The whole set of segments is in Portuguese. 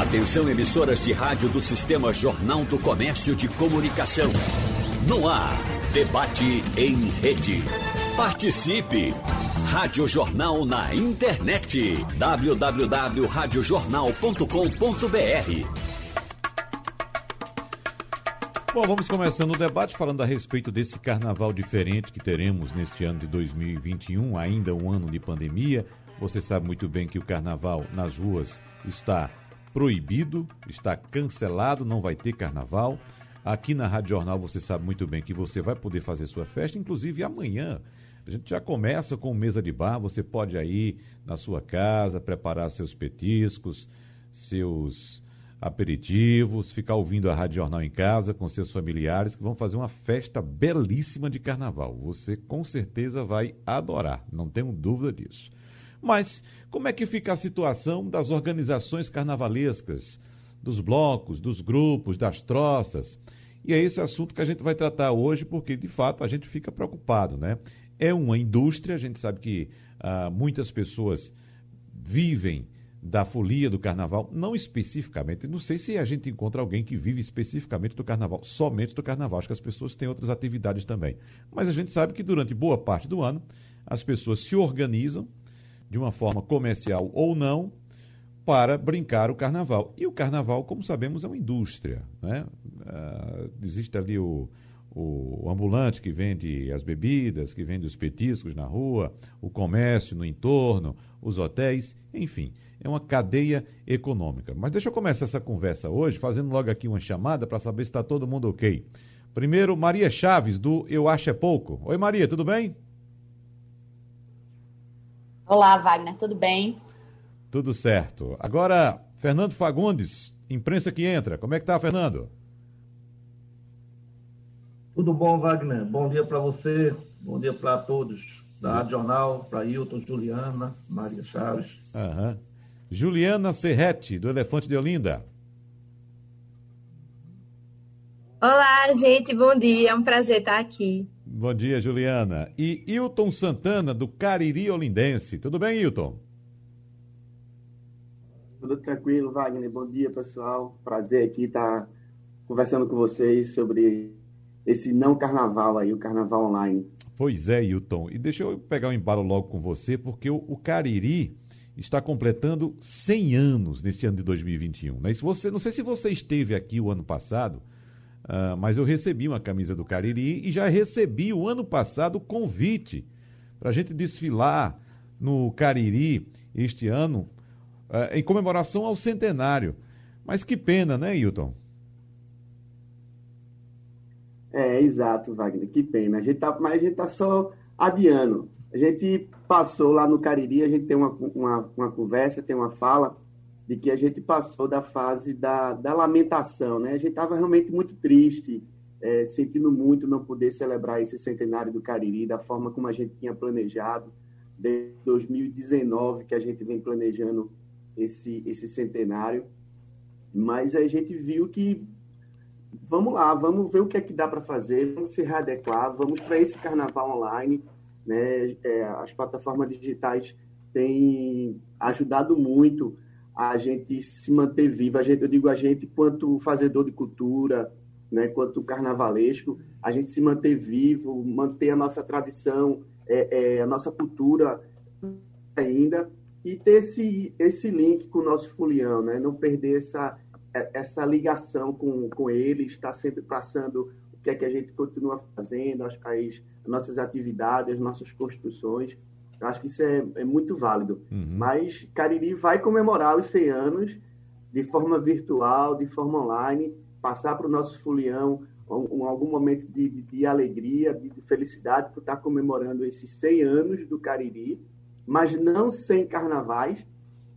Atenção emissoras de rádio do Sistema Jornal do Comércio de Comunicação. No ar, debate em rede. Participe! Rádio Jornal na internet. www.radiojornal.com.br Bom, vamos começando o debate falando a respeito desse carnaval diferente que teremos neste ano de 2021, ainda um ano de pandemia. Você sabe muito bem que o carnaval nas ruas está proibido, está cancelado, não vai ter carnaval. Aqui na Rádio Jornal você sabe muito bem que você vai poder fazer sua festa, inclusive amanhã. A gente já começa com mesa de bar, você pode aí na sua casa preparar seus petiscos, seus aperitivos, ficar ouvindo a Rádio Jornal em casa com seus familiares que vão fazer uma festa belíssima de carnaval. Você com certeza vai adorar, não tenho dúvida disso. Mas como é que fica a situação das organizações carnavalescas, dos blocos, dos grupos, das troças? E é esse assunto que a gente vai tratar hoje, porque de fato a gente fica preocupado, né? É uma indústria, a gente sabe que ah, muitas pessoas vivem da folia do carnaval, não especificamente, não sei se a gente encontra alguém que vive especificamente do carnaval, somente do carnaval, acho que as pessoas têm outras atividades também. Mas a gente sabe que durante boa parte do ano as pessoas se organizam de uma forma comercial ou não para brincar o carnaval. E o carnaval, como sabemos, é uma indústria. Né? Uh, existe ali o, o ambulante que vende as bebidas, que vende os petiscos na rua, o comércio no entorno, os hotéis, enfim, é uma cadeia econômica. Mas deixa eu começar essa conversa hoje fazendo logo aqui uma chamada para saber se está todo mundo ok. Primeiro, Maria Chaves, do Eu Acho É Pouco. Oi, Maria, tudo bem? Olá, Wagner, tudo bem? Tudo certo. Agora, Fernando Fagundes, imprensa que entra. Como é que tá, Fernando? Tudo bom, Wagner? Bom dia para você, bom dia para todos da Rádio Jornal, para Hilton, Juliana, Maria Chaves. Uhum. Juliana Serrete, do Elefante de Olinda. Olá, gente, bom dia, é um prazer estar aqui. Bom dia, Juliana. E Hilton Santana, do Cariri Olindense. Tudo bem, Hilton? Tudo tranquilo, Wagner. Bom dia, pessoal. Prazer aqui estar conversando com vocês sobre esse não carnaval aí, o carnaval online. Pois é, Hilton. E deixa eu pegar o um embalo logo com você, porque o, Cariri está completando 100 anos neste ano de 2021. Né? Se você, não sei se você esteve aqui o ano passado, uh, mas eu recebi uma camisa do Cariri e já recebi o ano passado o convite para a gente desfilar no Cariri este ano, uh, em comemoração ao centenário. Mas que pena, né, Hilton? É, exato, Wagner, que pena. A gente tá, mas a gente está só adiando. A gente passou lá no Cariri, a gente tem uma, uma, uma, conversa, tem uma fala de que a gente passou da fase da, da lamentação, né? A gente estava realmente muito triste, é, sentindo muito não poder celebrar esse centenário do Cariri da forma como a gente tinha planejado, desde 2019 que a gente vem planejando esse, esse centenário. Mas a gente viu que vamos lá, vamos ver o que é que dá para fazer, vamos se readequar, vamos para esse carnaval online. Né? É, as plataformas digitais têm ajudado muito a gente se manter vivo. A gente, eu digo a gente, quanto fazedor de cultura, né, quanto carnavalesco, a gente se manter vivo, manter a nossa tradição, é, é, a nossa cultura ainda, e ter esse, esse link com o nosso folião, né? não perder essa, essa ligação com, com ele, está sempre passando o que é que a gente continua fazendo, as, as nossas atividades, as nossas construções. Eu acho que isso é, é muito válido. Uhum. Mas Cariri vai comemorar os 100 anos de forma virtual, de forma online, passar para o nosso folião um, um, algum momento de, de, de alegria, de, de, felicidade por estar comemorando esses 100 anos do Cariri, mas não sem carnavais,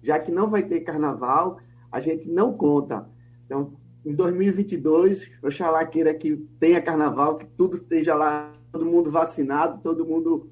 já que não vai ter carnaval, a gente não conta. Então, em 2022, oxalá queira que tenha carnaval, que tudo esteja lá, todo mundo vacinado, todo mundo,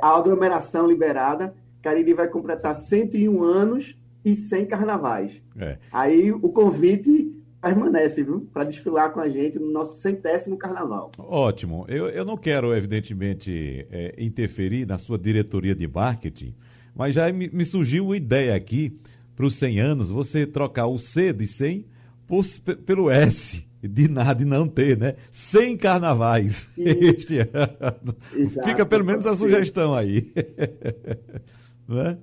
a aglomeração liberada. Cariri vai completar 101 anos e 100 carnavais. É. Aí o convite permanece, viu? Para desfilar com a gente no nosso centésimo carnaval. Ótimo. Eu, eu não quero, evidentemente, é, interferir na sua diretoria de marketing, mas já me, me surgiu uma ideia aqui para os 100 anos, você trocar o C de 100 por, pelo S de nada e não ter, né? 100 carnavais este ano. Exato, Fica pelo menos a sugestão aí. né?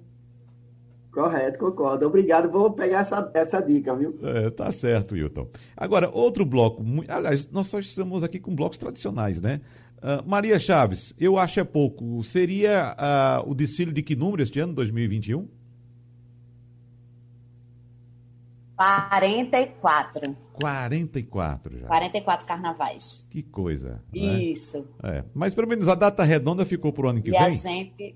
Correto, concordo. Obrigado, vou pegar essa, essa dica, viu? É, tá certo, Wilton. Agora, outro bloco, aliás, nós só estamos aqui com blocos tradicionais, né? Uh, Maria Chaves, eu acho é pouco. Seria uh, o desfile de que número este ano, 2021? 44. 44 já. 44 carnavais. Que coisa. Né? Isso. Né? É. Mas pelo menos a data redonda ficou para o ano que e vem? E a gente.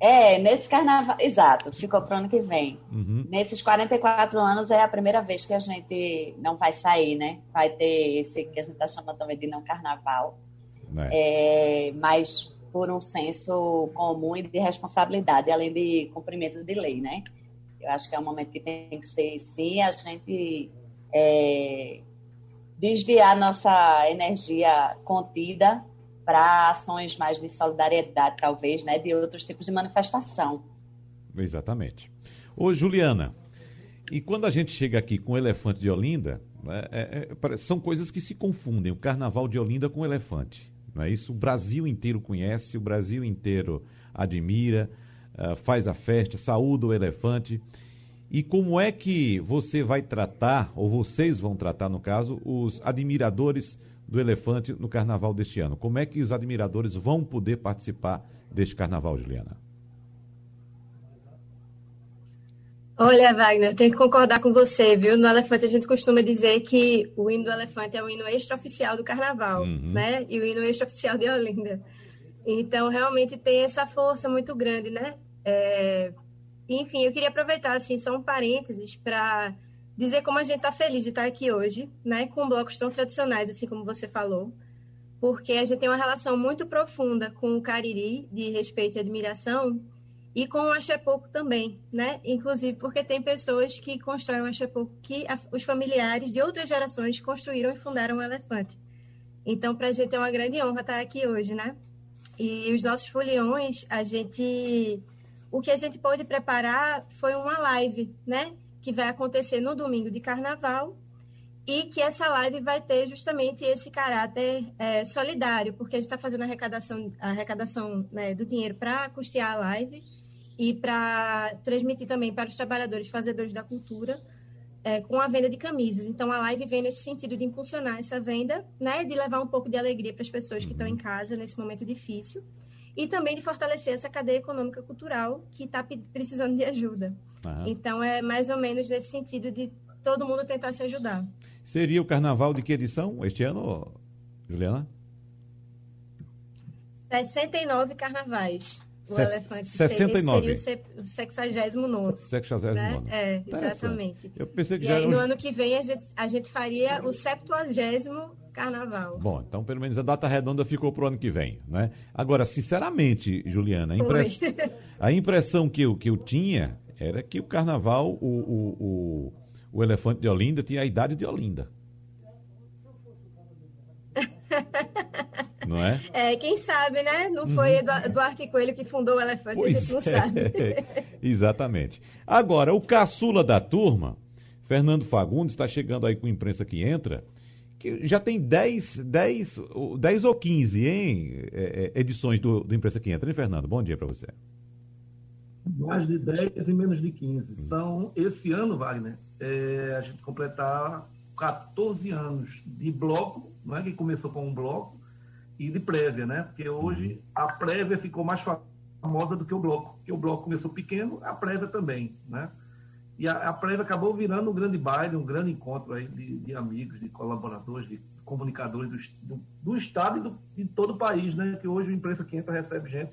É, nesse carnaval. Exato, ficou para o ano que vem. Uhum. Nesses 44 anos é a primeira vez que a gente não vai sair, né? Vai ter esse que a gente está chamando também de não carnaval. É. É, mas por um senso comum e de responsabilidade, além de cumprimento de lei, né? Eu acho que é um momento que tem que ser, sim, a gente é, desviar nossa energia contida para ações mais de solidariedade, talvez, né, de outros tipos de manifestação. Exatamente. Ô, Juliana, e quando a gente chega aqui com o elefante de Olinda, é, é, são coisas que se confundem, o carnaval de Olinda com o elefante. Não é isso? O Brasil inteiro conhece, o Brasil inteiro admira. Ah, faz a festa, saúda o elefante. E como é que você vai tratar, ou vocês vão tratar, no caso, os admiradores do elefante no carnaval deste ano? Como é que os admiradores vão poder participar deste carnaval, Juliana? Olha, Wagner, tenho que concordar com você, viu? No Elefante a gente costuma dizer que o hino do Elefante é o hino extraoficial do carnaval, uhum. né? E o hino extraoficial de Olinda. Então, realmente tem essa força muito grande, né? É, enfim, eu queria aproveitar assim só um parênteses para dizer como a gente está feliz de estar aqui hoje, né, com blocos tão tradicionais, assim como você falou, porque a gente tem uma relação muito profunda com o Cariri, de respeito e admiração, e com o Axepoco também, né? Inclusive porque tem pessoas que constroem o Axepoco que a, os familiares de outras gerações construíram e fundaram o elefante. Então, para a gente é uma grande honra estar aqui hoje, né? E os nossos foliões, a gente o que a gente pode preparar foi uma live, né? Que vai acontecer no domingo de carnaval e que essa live vai ter justamente esse caráter é, solidário, porque a gente está fazendo a arrecadação, a arrecadação né, do dinheiro para custear a live e para transmitir também para os trabalhadores fazedores da cultura é, com a venda de camisas. Então, a live vem nesse sentido de impulsionar essa venda, né, de levar um pouco de alegria para as pessoas que estão em casa nesse momento difícil e também de fortalecer essa cadeia econômica cultural que está precisando de ajuda. Então, é mais ou menos nesse sentido de todo mundo tentar se ajudar. Seria o carnaval de que edição este ano, Juliana? 69 carnavais. O Se elefante 69. seria o 69. 69. Né? É, exatamente. Eu pensei que e já aí, no ano que vem, a gente, a gente faria o 70 carnaval. Bom, então pelo menos a data redonda ficou para o ano que vem, né? Agora, sinceramente, Juliana, a, impress... a impressão que eu, que eu tinha era que o carnaval, o, o, o, o elefante de Olinda tinha a idade de Olinda. Não é? É, quem sabe, né? Não foi uhum. Duarte Coelho que fundou o elefante, pois a gente não é. sabe. Exatamente. Agora, o caçula da turma, Fernando Fagundes, está chegando aí com a imprensa que entra que já tem 10, 10, 10 ou 15 hein, é, é, edições do, do Imprensa que entra, hein, Fernando? Bom dia para você. Mais de 10 e menos de 15. São, esse ano, Wagner, é, a gente completar 14 anos de bloco, não é que começou com um bloco, e de prévia, né? Porque hoje uhum. a prévia ficou mais famosa do que o bloco. Porque o bloco começou pequeno, a prévia também, né? E a, a prévia acabou virando um grande baile, um grande encontro aí de, de amigos, de colaboradores, de comunicadores do, do, do Estado e do, de todo o país, né? Que hoje a imprensa que entra recebe gente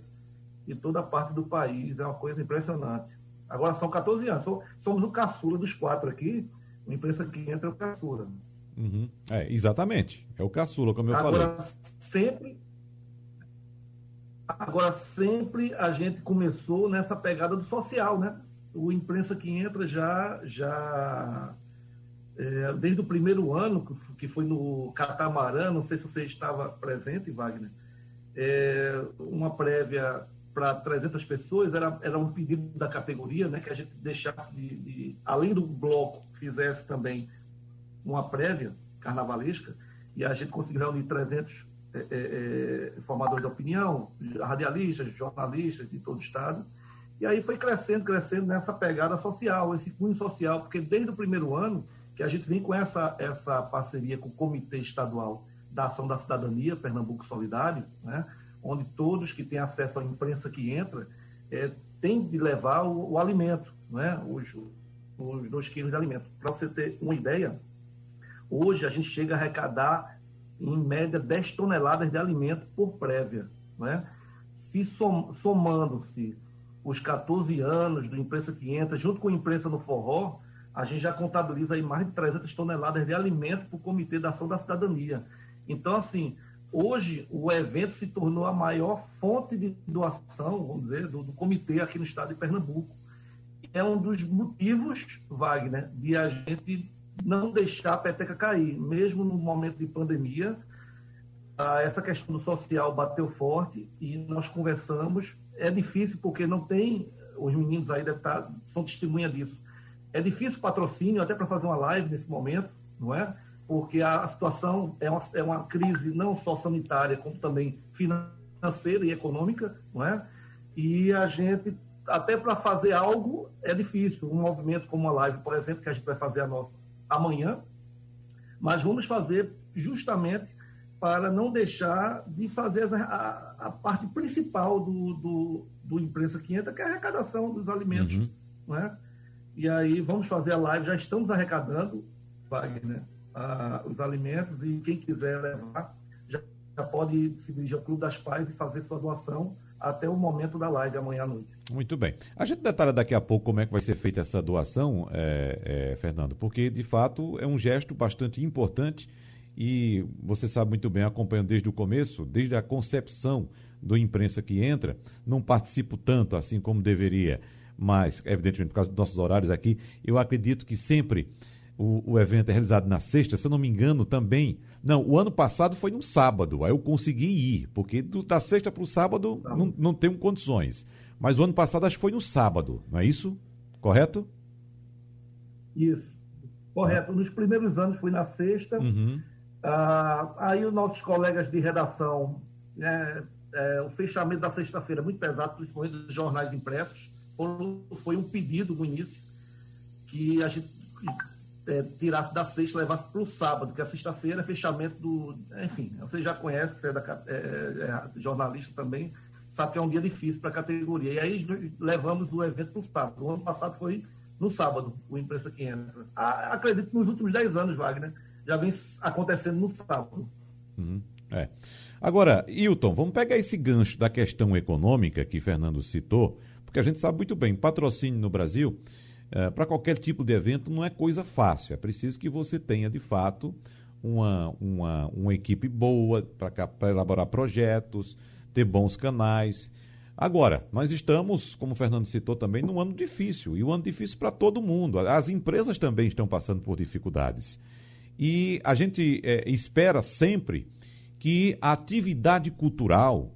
de toda parte do país. É uma coisa impressionante. Agora são 14 anos. Somos o caçula dos quatro aqui. A imprensa que entra é o caçula. Uhum. É, exatamente. É o caçula, como eu Agora, falei. Agora, sempre. Agora, sempre a gente começou nessa pegada do social, né? o imprensa que entra já, já é, desde o primeiro ano, que foi no Catamarã, não sei se você estava presente, Wagner, é, uma prévia para 300 pessoas, era, era um pedido da categoria, né, que a gente deixasse, de, de, além do bloco, fizesse também uma prévia carnavalesca, e a gente conseguiu reunir 300 é, é, é, formadores de opinião, radialistas, jornalistas de todo o Estado, e aí foi crescendo, crescendo nessa pegada social, esse cunho social, porque desde o primeiro ano que a gente vem com essa, essa parceria com o Comitê Estadual da Ação da Cidadania, Pernambuco Solidário, né, onde todos que têm acesso à imprensa que entra é, têm de levar o, o alimento, né, os, os dois quilos de alimento. Para você ter uma ideia, hoje a gente chega a arrecadar, em média, 10 toneladas de alimento por prévia. Né? Se som, somando-se os 14 anos do Imprensa que entra, junto com a Imprensa no Forró, a gente já contabiliza aí mais de 300 toneladas de alimento para o Comitê da Ação da Cidadania. Então, assim, hoje o evento se tornou a maior fonte de doação, vamos dizer, do, do comitê aqui no estado de Pernambuco. É um dos motivos, Wagner, de a gente não deixar a peteca cair, mesmo no momento de pandemia. Ah, essa questão do social bateu forte e nós conversamos é difícil porque não tem, os meninos aí estar, tá, são testemunha disso. É difícil patrocínio, até para fazer uma live nesse momento, não é? Porque a, situação é uma, é uma crise não só sanitária, como também financeira e econômica, não é? E a gente, até para fazer algo, é difícil. Um movimento como uma live, por exemplo, que a gente vai fazer a nossa amanhã, mas vamos fazer justamente para não deixar de fazer a, a parte principal do, do, do, Imprensa 500, que é a arrecadação dos alimentos. Uhum. Né? E aí vamos fazer a live, já estamos arrecadando, Wagner, né? os alimentos, e quem quiser levar, já, já pode se dirigir ao Clube das Pais e fazer sua doação até o momento da live amanhã à noite. Muito bem. A gente detalha daqui a pouco como é que vai ser feita essa doação, é, é, Fernando, porque de fato é um gesto bastante importante e você sabe muito bem, acompanhando desde o começo, desde a concepção do imprensa que entra, não participo tanto assim como deveria, mas, evidentemente, por causa dos nossos horários aqui, eu acredito que sempre o, o evento é realizado na sexta, se eu não me engano, também. Não, o ano passado foi no sábado, aí eu consegui ir, porque do, da sexta para o sábado tá. não, não tenho condições. Mas o ano passado acho que foi no sábado, não é isso? Correto? Isso. Correto. Nos primeiros anos foi na sexta. Uhum. Ah, aí os nossos colegas de redação, é, é, o fechamento da sexta-feira é muito pesado, principalmente dos jornais impressos, foi um pedido no início que a gente é, tirasse da sexta levasse para o sábado, que a sexta-feira é fechamento do. Enfim, você já conhece, você é, da, é, é jornalista também, sabe que é um dia difícil para a categoria. E aí levamos o evento para o sábado. O ano passado foi no sábado, o Imprensa que entra. Ah, acredito que nos últimos 10 anos, Wagner, já vem acontecendo no sábado. Uhum, é. Agora, Hilton, vamos pegar esse gancho da questão econômica que Fernando citou, porque a gente sabe muito bem, patrocínio no Brasil, é, para qualquer tipo de evento, não é coisa fácil. É preciso que você tenha, de fato, uma, uma, uma equipe boa para elaborar projetos, ter bons canais. Agora, nós estamos, como o Fernando citou também, num ano difícil, e um ano difícil para todo mundo. As empresas também estão passando por dificuldades. E a gente é, espera sempre que a atividade cultural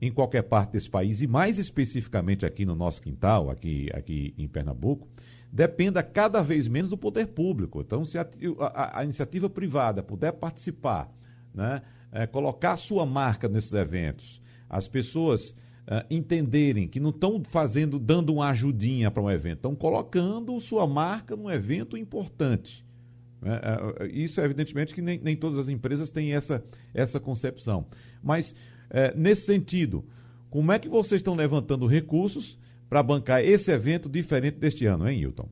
em qualquer parte desse país, e mais especificamente aqui no nosso quintal, aqui, aqui em Pernambuco, dependa cada vez menos do poder público. Então, se a, a, a iniciativa privada puder participar, né, é, colocar sua marca nesses eventos, as pessoas é, entenderem que não estão fazendo, dando uma ajudinha para um evento, estão colocando sua marca num evento importante. É, é, isso, evidentemente, que nem, nem, todas as empresas têm essa, essa concepção. Mas, é, nesse sentido, como é que vocês estão levantando recursos para bancar esse evento diferente deste ano, hein, Hilton?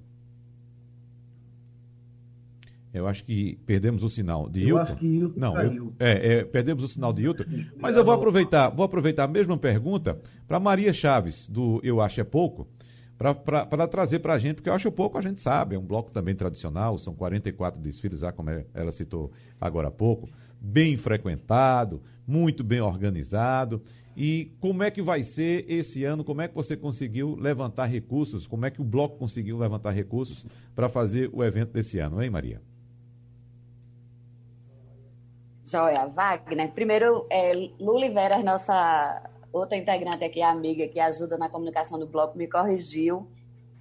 Eu acho que perdemos o sinal de Hilton. Eu acho que Hilton Não, eu, é, é, perdemos o sinal de Hilton. Mas eu vou aproveitar, vou aproveitar a mesma pergunta para Maria Chaves, do Eu Acho É Pouco para trazer para a gente, porque eu acho pouco a gente sabe, é um bloco também tradicional, são 44 desfiles, lá, como ela citou agora há pouco, bem frequentado, muito bem organizado. E como é que vai ser esse ano? Como é que você conseguiu levantar recursos? Como é que o bloco conseguiu levantar recursos para fazer o evento desse ano, hein, Maria? Joia, Wagner. Primeiro, é, Vera, nossa outra integrante aqui, amiga, que ajuda na comunicação do bloco, me corrigiu,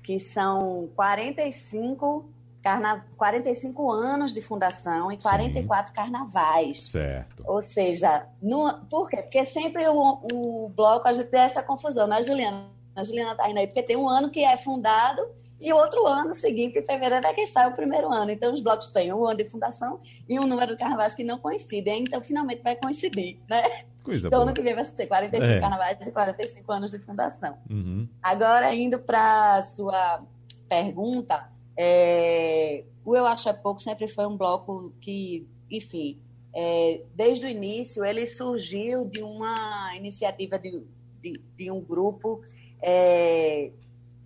que são 45 carna... 45 anos de fundação e 44 Sim. carnavais. Certo. Ou seja, no... por quê? Porque sempre o, o bloco a gente tem essa confusão, né, Juliana? A Juliana está indo aí, porque tem um ano que é fundado e outro ano seguinte, em fevereiro, é que sai o primeiro ano. Então, os blocos têm um ano de fundação e um número de carnavais que não coincidem. Então, finalmente vai coincidir, né? Coisa então, boa. ano que vem vai ser 45 é. carnavais e 45 anos de fundação. Uhum. Agora, indo para a sua pergunta, é, o Eu Acho É Pouco sempre foi um bloco que, enfim, é, desde o início ele surgiu de uma iniciativa de, de, de um grupo é,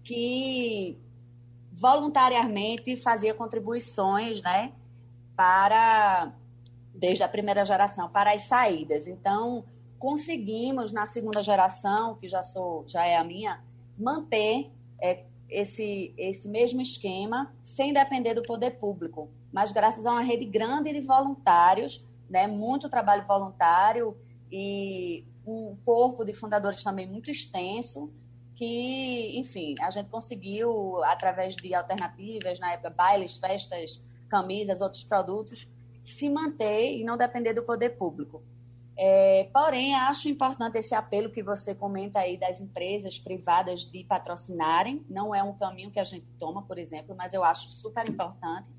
que voluntariamente fazia contribuições, né, para desde a primeira geração para as saídas. Então, conseguimos na segunda geração, que já sou, já é a minha, manter é, esse, esse mesmo esquema sem depender do poder público, mas graças a uma rede grande de voluntários, né, muito trabalho voluntário e um corpo de fundadores também muito extenso, que, enfim, a gente conseguiu, através de alternativas, na época, bailes, festas, camisas, outros produtos, se manter e não depender do poder público. É, porém, acho importante esse apelo que você comenta aí das empresas privadas de patrocinarem. Não é um caminho que a gente toma, por exemplo, mas eu acho super importante.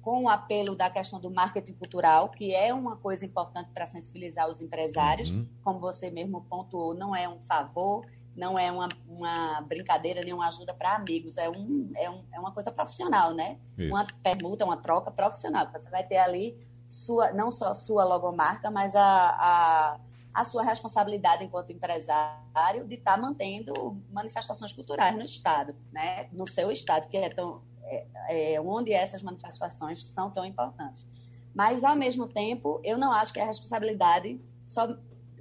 Com o apelo da questão do marketing cultural, que é uma coisa importante para sensibilizar os empresários, uhum. como você mesmo pontuou, não é um favor, não é uma, uma brincadeira nem uma ajuda para amigos, é, um, é, um, é uma coisa profissional, né? Isso. Uma permuta, uma troca profissional. Você vai ter ali sua, não só sua logomarca, mas a, a, a sua responsabilidade enquanto empresário de estar tá mantendo manifestações culturais no Estado, né? no seu Estado, que é, tão, é, é onde essas manifestações são tão importantes. Mas, ao mesmo tempo, eu não acho que é a responsabilidade só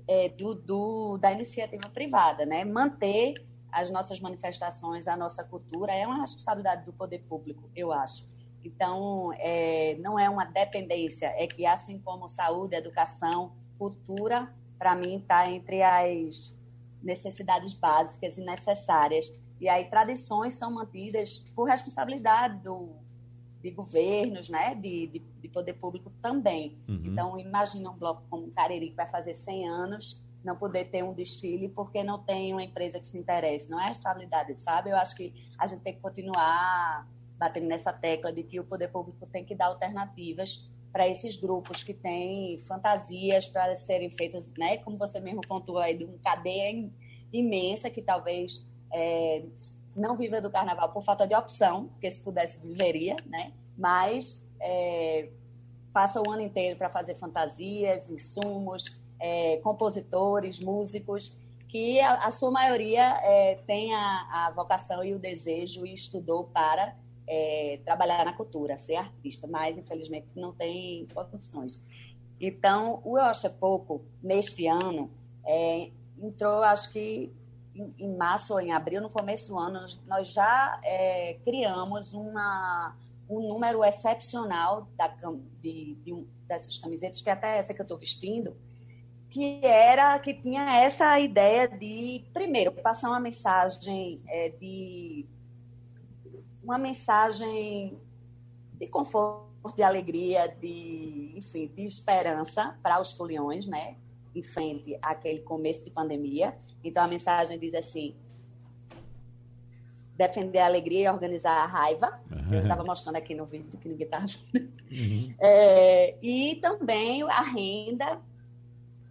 é, do, do, da iniciativa privada. Né? Manter as nossas manifestações, a nossa cultura, é uma responsabilidade do poder público, eu acho. Então, é, não é uma dependência, é que assim como saúde, educação, cultura, para mim está entre as necessidades básicas e necessárias. E aí tradições são mantidas por responsabilidade do, de governos, né, de, de, de poder público também. Uhum. Então, imagina um bloco como o Cariri, que vai fazer 100 anos, não poder ter um desfile porque não tem uma empresa que se interesse. Não é a estabilidade, sabe? Eu acho que a gente tem que continuar batendo nessa tecla de que o poder público tem que dar alternativas para esses grupos que têm fantasias para serem feitas, né, como você mesmo pontuou aí, de uma cadeia imensa que talvez é, não viva do carnaval por falta de opção, porque se pudesse viveria, né, mas é, passa o ano inteiro para fazer fantasias, insumos, é, compositores, músicos, que a, a sua maioria é, tem a, a vocação e o desejo e estudou para é, trabalhar na cultura, ser artista, mas infelizmente não tem condições. Então, o Eu Acho é Pouco, neste ano, é, entrou, acho que em, em, março ou em abril, no começo do ano, nós já é, criamos uma, um número excepcional da, de, de um, dessas camisetas, que é até essa que eu estou vestindo, que era que tinha essa ideia de, primeiro, passar uma mensagem é, de uma mensagem de conforto, de alegria, de, enfim, de esperança para os foliões, né? Em frente àquele começo de pandemia. Então a mensagem diz assim: defender a alegria e organizar a raiva. Uhum. Eu estava mostrando aqui no vídeo que ninguém estava vendo. Uhum. É, e também a renda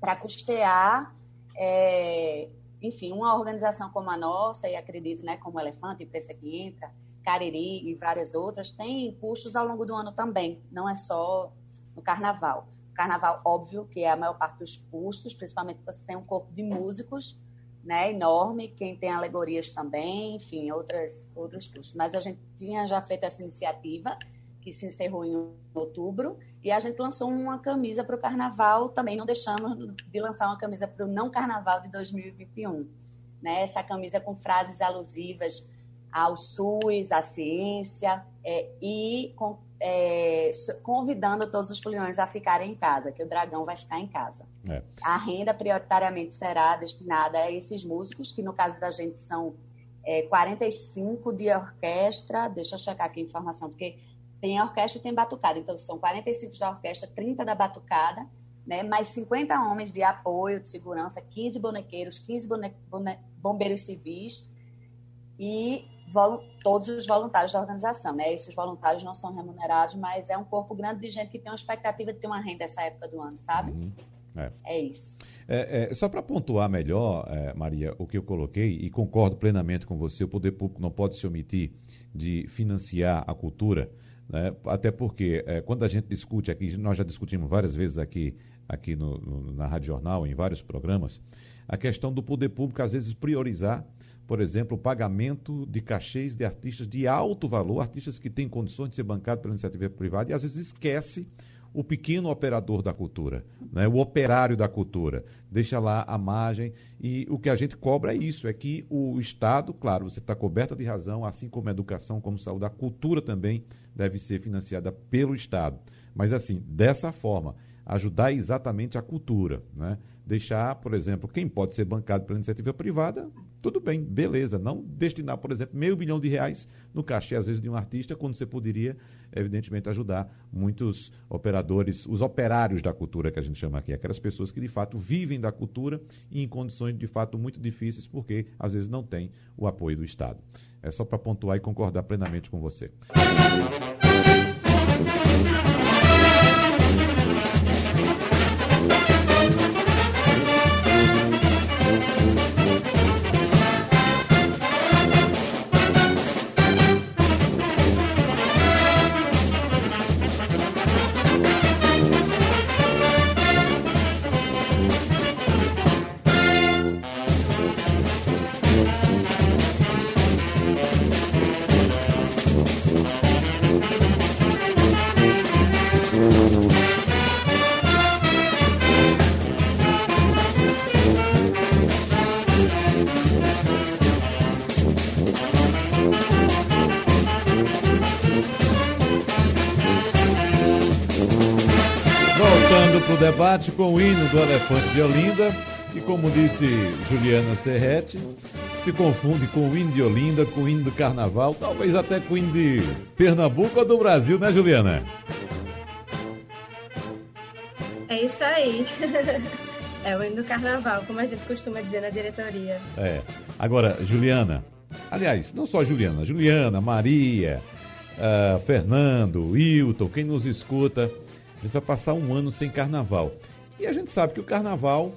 para custear, é, enfim, uma organização como a nossa, e acredito, né, como o Elefante, Preço que entra, Cariri e várias outras, têm custos ao longo do ano também, não é só no carnaval. Carnaval, óbvio, que é a maior parte dos custos, principalmente você tem um corpo de músicos né, enorme, quem tem alegorias também, enfim, outras, outros custos. Mas a gente tinha já feito essa iniciativa, que se encerrou em outubro, e a gente lançou uma camisa para o carnaval, também não deixamos de lançar uma camisa para o não carnaval de 2021. Né? Essa camisa com frases alusivas ao SUS, à ciência, é, e com é, convidando todos os foliões a ficarem em casa, que o dragão vai ficar em casa. É. A renda prioritariamente será destinada a esses músicos, que no caso da gente são é, 45 de orquestra. Deixa eu checar aqui a informação, porque tem orquestra e tem batucada. Então, são 45 da orquestra, 30 da batucada, né? mais 50 homens de apoio, de segurança, 15 bonequeiros, 15 bone, bone, bombeiros civis e todos os voluntários da organização, né? Esses voluntários não são remunerados, mas é um corpo grande de gente que tem uma expectativa de ter uma renda nessa época do ano, sabe? Uhum. É. é. isso. É, é, só para pontuar melhor, é, Maria, o que eu coloquei, e concordo plenamente com você, o poder público não pode se omitir de financiar a cultura, né? até porque é, quando a gente discute aqui, nós já discutimos várias vezes aqui, aqui no, no, na Rádio Jornal, em vários programas, a questão do poder público às vezes priorizar por exemplo, o pagamento de cachês de artistas de alto valor, artistas que têm condições de ser bancados pela iniciativa privada e às vezes esquece o pequeno operador da cultura, né? o operário da cultura. Deixa lá a margem e o que a gente cobra é isso, é que o Estado, claro, você está coberta de razão, assim como a educação, como a saúde, a cultura também deve ser financiada pelo Estado. Mas assim, dessa forma, ajudar exatamente a cultura, né? Deixar, por exemplo, quem pode ser bancado pela iniciativa privada, tudo bem, beleza. Não destinar, por exemplo, meio bilhão de reais no cachê, às vezes, de um artista, quando você poderia, evidentemente, ajudar muitos operadores, os operários da cultura que a gente chama aqui, aquelas pessoas que de fato vivem da cultura e em condições de fato muito difíceis, porque às vezes não tem o apoio do Estado. É só para pontuar e concordar plenamente com você. Debate com o hino do Elefante de Olinda, que, como disse Juliana Serrete, se confunde com o hino de Olinda, com o hino do Carnaval, talvez até com o hino de Pernambuco ou do Brasil, né, Juliana? É isso aí. É o hino do Carnaval, como a gente costuma dizer na diretoria. É. Agora, Juliana, aliás, não só Juliana, Juliana, Maria, uh, Fernando, Hilton, quem nos escuta a gente vai passar um ano sem carnaval. E a gente sabe que o carnaval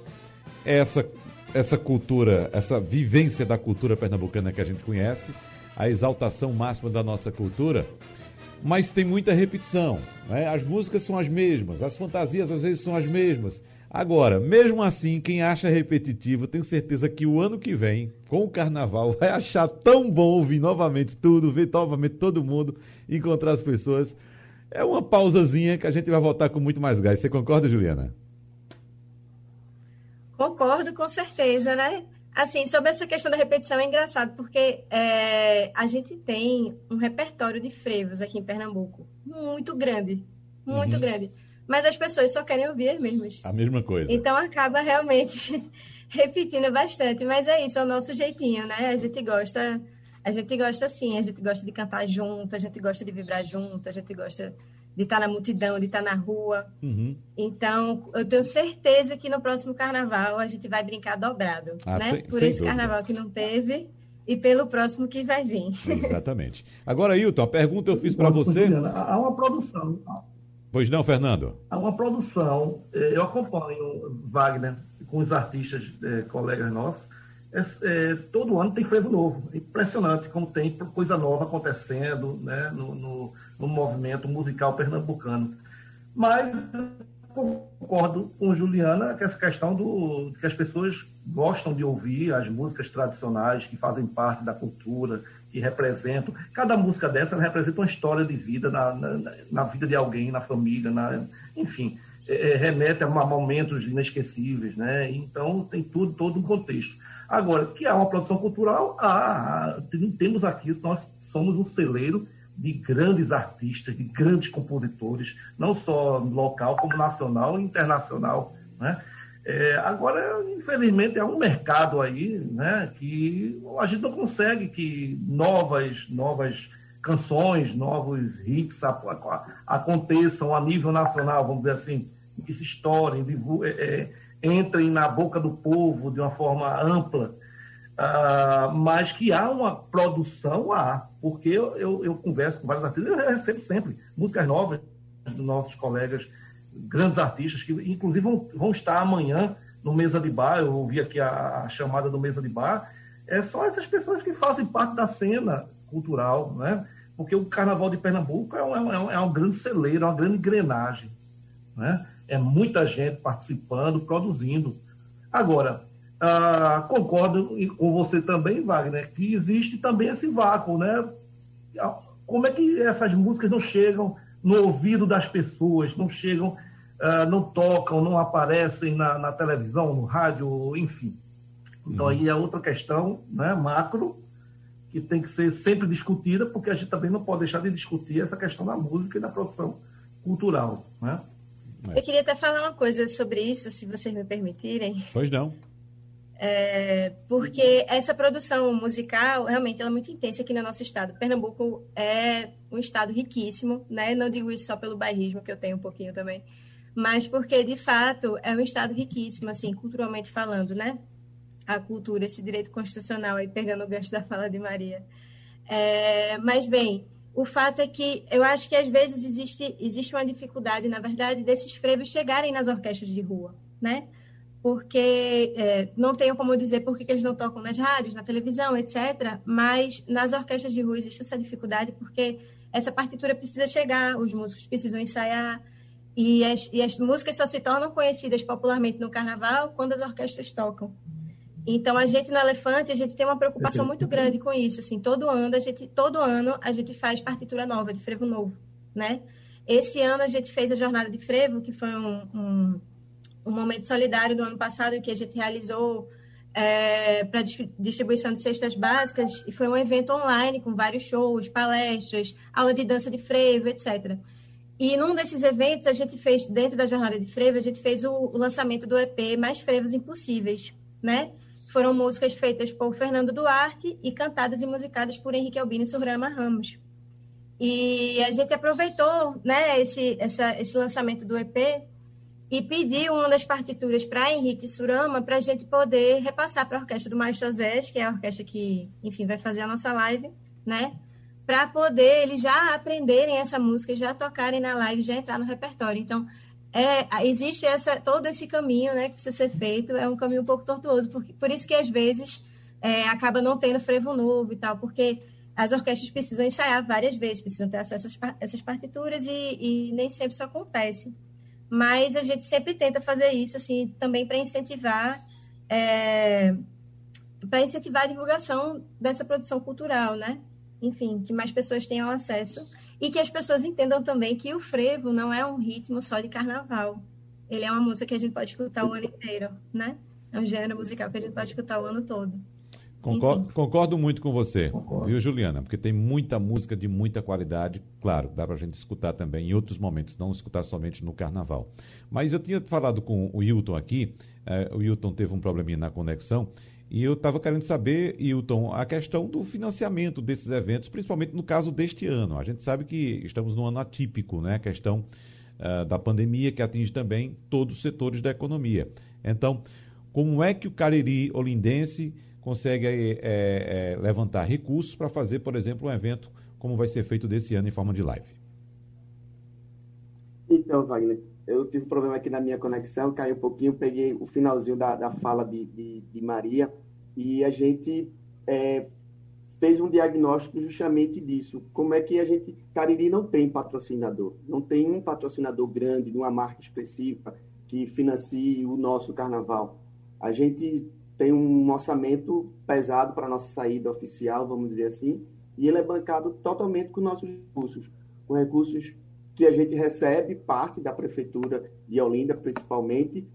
é essa, essa cultura, essa vivência da cultura pernambucana que a gente conhece, a exaltação máxima da nossa cultura, mas tem muita repetição. Né? As músicas são as mesmas, as fantasias às vezes são as mesmas. Agora, mesmo assim, quem acha repetitivo, tenho certeza que o ano que vem, com o carnaval, vai achar tão bom ouvir novamente tudo, ver novamente todo mundo, encontrar as pessoas é uma pausazinha que a gente vai voltar com muito mais gás. Você concorda, Juliana? Concordo, com certeza, né? Assim, sobre essa questão da repetição é engraçado, porque é, a gente tem um repertório de frevos aqui em Pernambuco muito grande, muito uhum. grande. Mas as pessoas só querem ouvir as mesmas. A mesma coisa. Então acaba realmente repetindo bastante. Mas é isso, é o nosso jeitinho, né? A gente gosta a gente gosta assim, a gente gosta de cantar junto, a gente gosta de vibrar junto, a gente gosta de estar na multidão, de estar na rua. Uhum. Então, eu tenho certeza que no próximo carnaval a gente vai brincar dobrado, ah, né? Sem, Por sem esse dúvida. carnaval que não teve e pelo próximo que vai vir. Exatamente. Agora, Hilton, a pergunta eu fiz para você. Há uma produção. Pois não, Fernando? Há uma produção. Eh, eu acompanho Wagner com os artistas, eh, colegas nossos, é, é, todo ano tem frevo novo. É impressionante como tem coisa nova acontecendo né, no, no, no movimento musical pernambucano. Mas concordo com Juliana que essa questão do que as pessoas gostam de ouvir as músicas tradicionais que fazem parte da cultura, que representam. Cada música dessa representa uma história de vida na, na, na vida de alguém, na família, na, enfim, é, remete a momentos inesquecíveis, né? Então tem tudo, todo um contexto. Agora, que há uma produção cultural, há, temos aqui, nós somos um celeiro de grandes artistas, de grandes compositores, não só local, como nacional e internacional. Né? É, agora, infelizmente, é um mercado aí né, que a gente não consegue que novas, novas canções, novos hits aconteçam a nível nacional, vamos dizer assim, se estourem, é, é, entrem na boca do povo de uma forma ampla, uh, mas que há uma produção, há, porque eu, eu, eu converso com vários artistas, eu recebo sempre músicas novas dos nossos colegas, grandes artistas, que inclusive vão, vão estar amanhã no Mesa de Bar, eu ouvi aqui a, a chamada do Mesa de Bar, é só essas pessoas que fazem parte da cena cultural, né? porque o Carnaval de Pernambuco é um, é um, é um grande celeiro, é uma grande engrenagem. Né? É muita gente participando, produzindo. Agora, ah, concordo com você também, Wagner, que existe também esse vácuo. Né? Como é que essas músicas não chegam no ouvido das pessoas, não chegam, ah, não tocam, não aparecem na, na televisão, no rádio, enfim. Então, aí é outra questão né, macro que tem que ser sempre discutida, porque a gente também não pode deixar de discutir essa questão da música e da produção cultural. Né? É. Eu queria até falar uma coisa sobre isso, se vocês me permitirem. Pois não. É, porque essa produção musical realmente ela é muito intensa aqui no nosso estado. Pernambuco é um estado riquíssimo, né? Não digo isso só pelo bairrismo que eu tenho um pouquinho também, mas porque de fato é um estado riquíssimo, assim, culturalmente falando, né? a cultura, esse direito constitucional, aí pegando o gancho da fala de Maria. É, mas, bem, o fato é que eu acho que às vezes existe, existe uma dificuldade, na verdade, desses frevos chegarem nas orquestras de rua, né? Porque é, não tenho como dizer por que eles não tocam nas rádios, na televisão, etc. Mas nas orquestras de rua existe essa dificuldade porque essa partitura precisa chegar, os músicos precisam ensaiar, e as, e as músicas só se tornam conhecidas popularmente no carnaval quando as orquestras tocam. Então a gente no Elefante a gente tem uma preocupação muito grande com isso. Assim, todo ano a gente todo ano a gente faz partitura nova de frevo novo, né? Esse ano a gente fez a jornada de frevo, que foi um, um, um momento solidário do ano passado que a gente realizou é, para distribuição de cestas básicas e foi um evento online com vários shows, palestras, aula de dança de frevo, etc. E num desses eventos a gente fez dentro da jornada de frevo a gente fez o, o lançamento do EP Mais Frevos Impossíveis, né? Foram músicas feitas por Fernando Duarte e cantadas e musicadas por Henrique Albino e Surama Ramos. E a gente aproveitou né, esse, essa, esse lançamento do EP e pediu uma das partituras para Henrique Surama para a gente poder repassar para a orquestra do Maestro Zés, que é a orquestra que, enfim, vai fazer a nossa live, né? Para poder eles já aprenderem essa música, já tocarem na live, já entrar no repertório. Então, é, existe essa, todo esse caminho né, que precisa ser feito, é um caminho um pouco tortuoso, por, por isso que às vezes é, acaba não tendo frevo novo e tal, porque as orquestras precisam ensaiar várias vezes, precisam ter acesso a essas partituras e, e nem sempre isso acontece. Mas a gente sempre tenta fazer isso assim também para incentivar é, para incentivar a divulgação dessa produção cultural, né? Enfim, que mais pessoas tenham acesso e que as pessoas entendam também que o frevo não é um ritmo só de carnaval. Ele é uma música que a gente pode escutar o ano inteiro, né? É um gênero musical que a gente pode escutar o ano todo. Concordo, concordo muito com você, concordo. viu, Juliana? Porque tem muita música de muita qualidade. Claro, dá para a gente escutar também em outros momentos, não escutar somente no carnaval. Mas eu tinha falado com o Hilton aqui, eh, o Hilton teve um probleminha na conexão, e eu estava querendo saber, Hilton, a questão do financiamento desses eventos, principalmente no caso deste ano. A gente sabe que estamos num ano atípico, né? A questão uh, da pandemia que atinge também todos os setores da economia. Então, como é que o Cariri Olindense consegue é, é, levantar recursos para fazer, por exemplo, um evento como vai ser feito desse ano em forma de live? Então, Wagner, eu tive um problema aqui na minha conexão, caiu um pouquinho, peguei o finalzinho da, da fala de, de, de, Maria e a gente é, fez um diagnóstico justamente disso. Como é que a gente, Cariri não tem patrocinador, não tem um patrocinador grande, de uma marca específica que financie o nosso carnaval. A gente tem um orçamento pesado para a nossa saída oficial, vamos dizer assim, e ele é bancado totalmente com nossos recursos, com recursos que a gente recebe, parte da prefeitura de Olinda principalmente,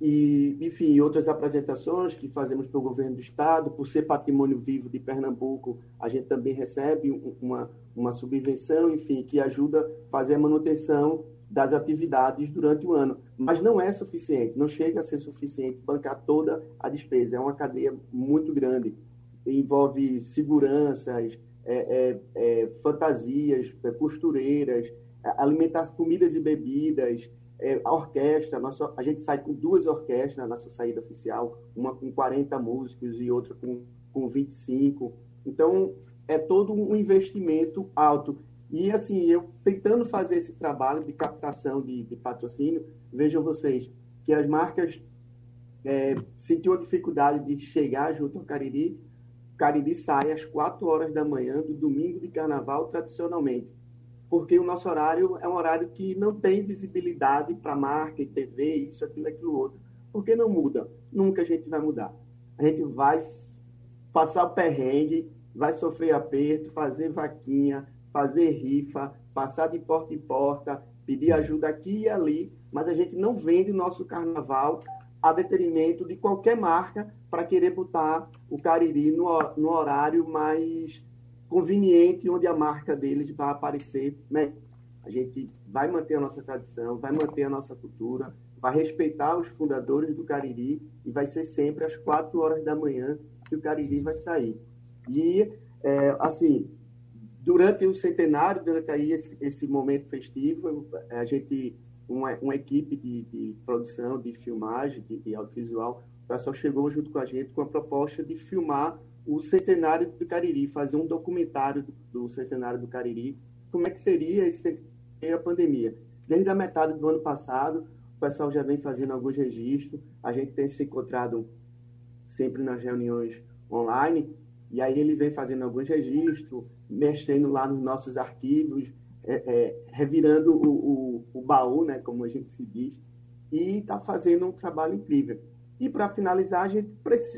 e, enfim, outras apresentações que fazemos para o governo do estado, por ser patrimônio vivo de Pernambuco, a gente também recebe uma, uma subvenção, enfim, que ajuda a fazer a manutenção das atividades durante o ano. Mas não é suficiente, não chega a ser suficiente bancar toda a despesa. É uma cadeia muito grande, envolve seguranças, é, é, é, fantasias, é, costureiras, alimentação, comidas e bebidas, é, a orquestra, nossa, a gente sai com duas orquestras na nossa saída oficial, uma com 40 músicos e outra com, com 25. Então, é todo um investimento alto. E, assim, eu tentando fazer esse trabalho de captação de, de patrocínio, vejam vocês que as marcas é, a dificuldade de chegar junto ao Cariri. Cariri sai às 4 horas da manhã do domingo de carnaval, tradicionalmente porque o nosso horário é um horário que não tem visibilidade para marca e TV, isso, aquilo, aquilo outro. Por que não muda? Nunca a gente vai mudar. A gente vai passar o perrengue, vai sofrer aperto, fazer vaquinha, fazer rifa, passar de porta em porta, pedir ajuda aqui e ali, mas a gente não vende o nosso carnaval a detrimento de qualquer marca para querer botar o Cariri no, no horário mais conveniente onde a marca deles vai aparecer. Né? A gente vai manter a nossa tradição, vai manter a nossa cultura, vai respeitar os fundadores do Cariri e vai ser sempre às quatro horas da manhã que o Cariri vai sair. E, é, assim, durante o centenário, durante aí esse, esse momento festivo, a gente, uma, uma equipe de, de, produção, de filmagem, de, de audiovisual, o pessoal chegou junto com a gente com a proposta de filmar o centenário do Cariri, fazer um documentário do, centenário do Cariri, como é que seria esse a pandemia. Desde a metade do ano passado, o pessoal já vem fazendo alguns registros, a gente tem se encontrado sempre nas reuniões online, e aí ele vem fazendo alguns registros, mexendo lá nos nossos arquivos, é, é, revirando o, o, o, baú, né, como a gente se diz, e está fazendo um trabalho incrível. E para finalizar, a gente,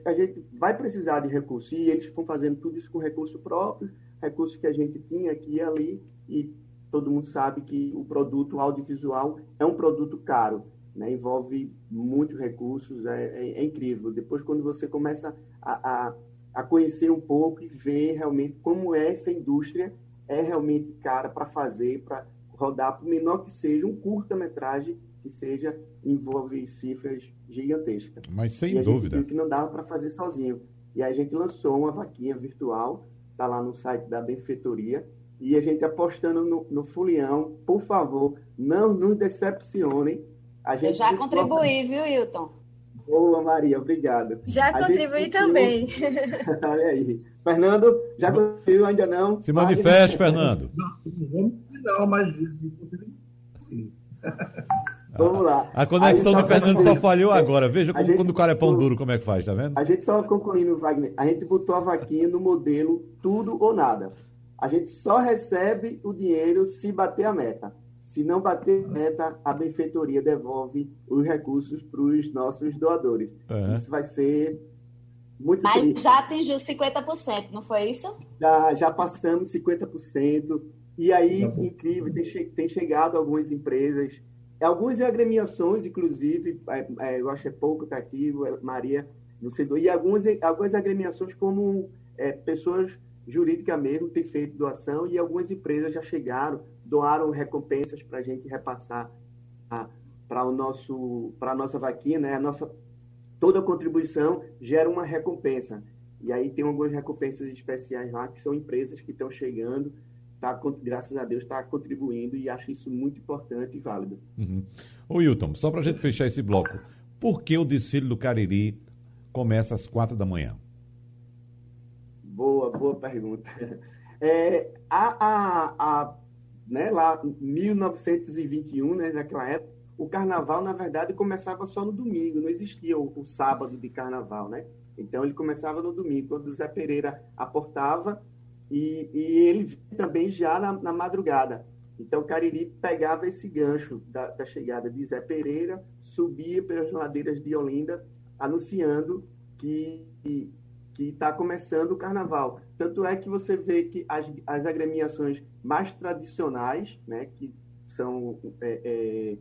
a gente vai precisar de recursos. E eles estão fazendo tudo isso com recurso próprio, recurso que a gente tinha aqui e ali. E todo mundo sabe que o produto audiovisual é um produto caro. Né? Envolve muitos recursos, é, é, é, incrível. Depois, quando você começa a, a, a conhecer um pouco e ver realmente como é essa indústria, é realmente cara para fazer, para rodar, por menor que seja, um curta-metragem que seja, envolve cifras gigantescas. Mas sem e a dúvida. Gente viu que não dava para fazer sozinho. E a gente lançou uma vaquinha virtual, está lá no site da benfeitoria, e a gente apostando no, no Fulião, por favor, não nos decepcionem. A gente Eu já contribuí, viu, Hilton? Boa, Maria, obrigado. Já a contribuí também. Olha aí. Fernando, já contribuiu, ainda não? Se manifeste, Fernando. Não, não, mas Vamos lá. A conexão do Fernando só falhou agora. Veja como, quando o cara é pão duro, como é que faz, tá vendo? A gente só concluindo, Wagner, a gente botou a vaquinha no modelo tudo ou nada. A gente só recebe o dinheiro se bater a meta. Se não bater a meta, a benfeitoria devolve os recursos para os nossos doadores. Uhum. Isso vai ser muito Mas triste. já atingiu 50%, não foi isso? Já, já passamos 50%. E aí, incrível, tem, tem chegado algumas empresas Algumas agremiações, inclusive, é, é, eu acho que é pouco está aqui, Maria, não sei, e algumas, algumas agremiações como é, pessoas jurídicas mesmo têm feito doação e algumas empresas já chegaram, doaram recompensas para a gente repassar para o nosso para a nossa vaquinha, né? A nossa toda contribuição gera uma recompensa. E aí tem algumas recompensas especiais lá que são empresas que estão chegando tá, graças a Deus, está contribuindo e acho isso muito importante e válido. Uhum. Ô Hilton, só para a gente fechar esse bloco, por que o desfile do Cariri começa às quatro da manhã? Boa, boa pergunta. É, a, a, a, né, lá em 1921, né, naquela época, o carnaval, na verdade, começava só no domingo, não existia o, o sábado de carnaval, né? Então ele começava no domingo, quando o Zé Pereira aportava e, e ele também já na, na, madrugada. Então, Cariri pegava esse gancho da, da chegada de Zé Pereira, subia pelas ladeiras de Olinda, anunciando que que está começando o carnaval. Tanto é que você vê que as, as agremiações mais tradicionais, né, que são é, é,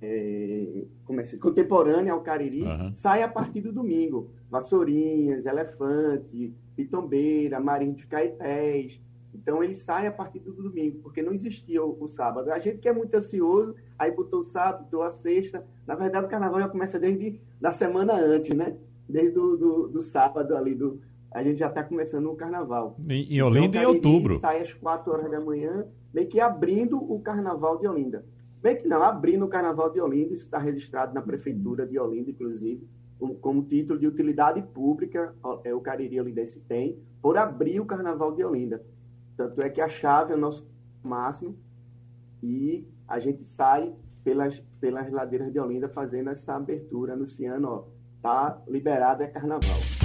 é, é, contemporânea ao Cariri, uhum. sai a partir do domingo. Vassourinhas, Elefante, Pitombeira, Marinho de Caetés. Então ele sai a partir do domingo, porque não existia o, o, sábado. A gente que é muito ansioso, aí botou o sábado, botou a sexta. Na verdade, o carnaval já começa desde da semana antes, né? Desde do, do, do sábado ali, do, a gente já está começando o carnaval. Em, em Olinda, então, em outubro. sai às 4 horas da manhã, meio que abrindo o carnaval de Olinda. Bem que não, abrindo o Carnaval de Olinda, isso está registrado na Prefeitura de Olinda, inclusive, como, título de utilidade pública, é, o Cariri Olindense tem, por abrir o Carnaval de Olinda. Tanto é que a chave é o nosso máximo e a gente sai pelas, pelas ladeiras de Olinda fazendo essa abertura, anunciando, ó, tá liberado é Carnaval.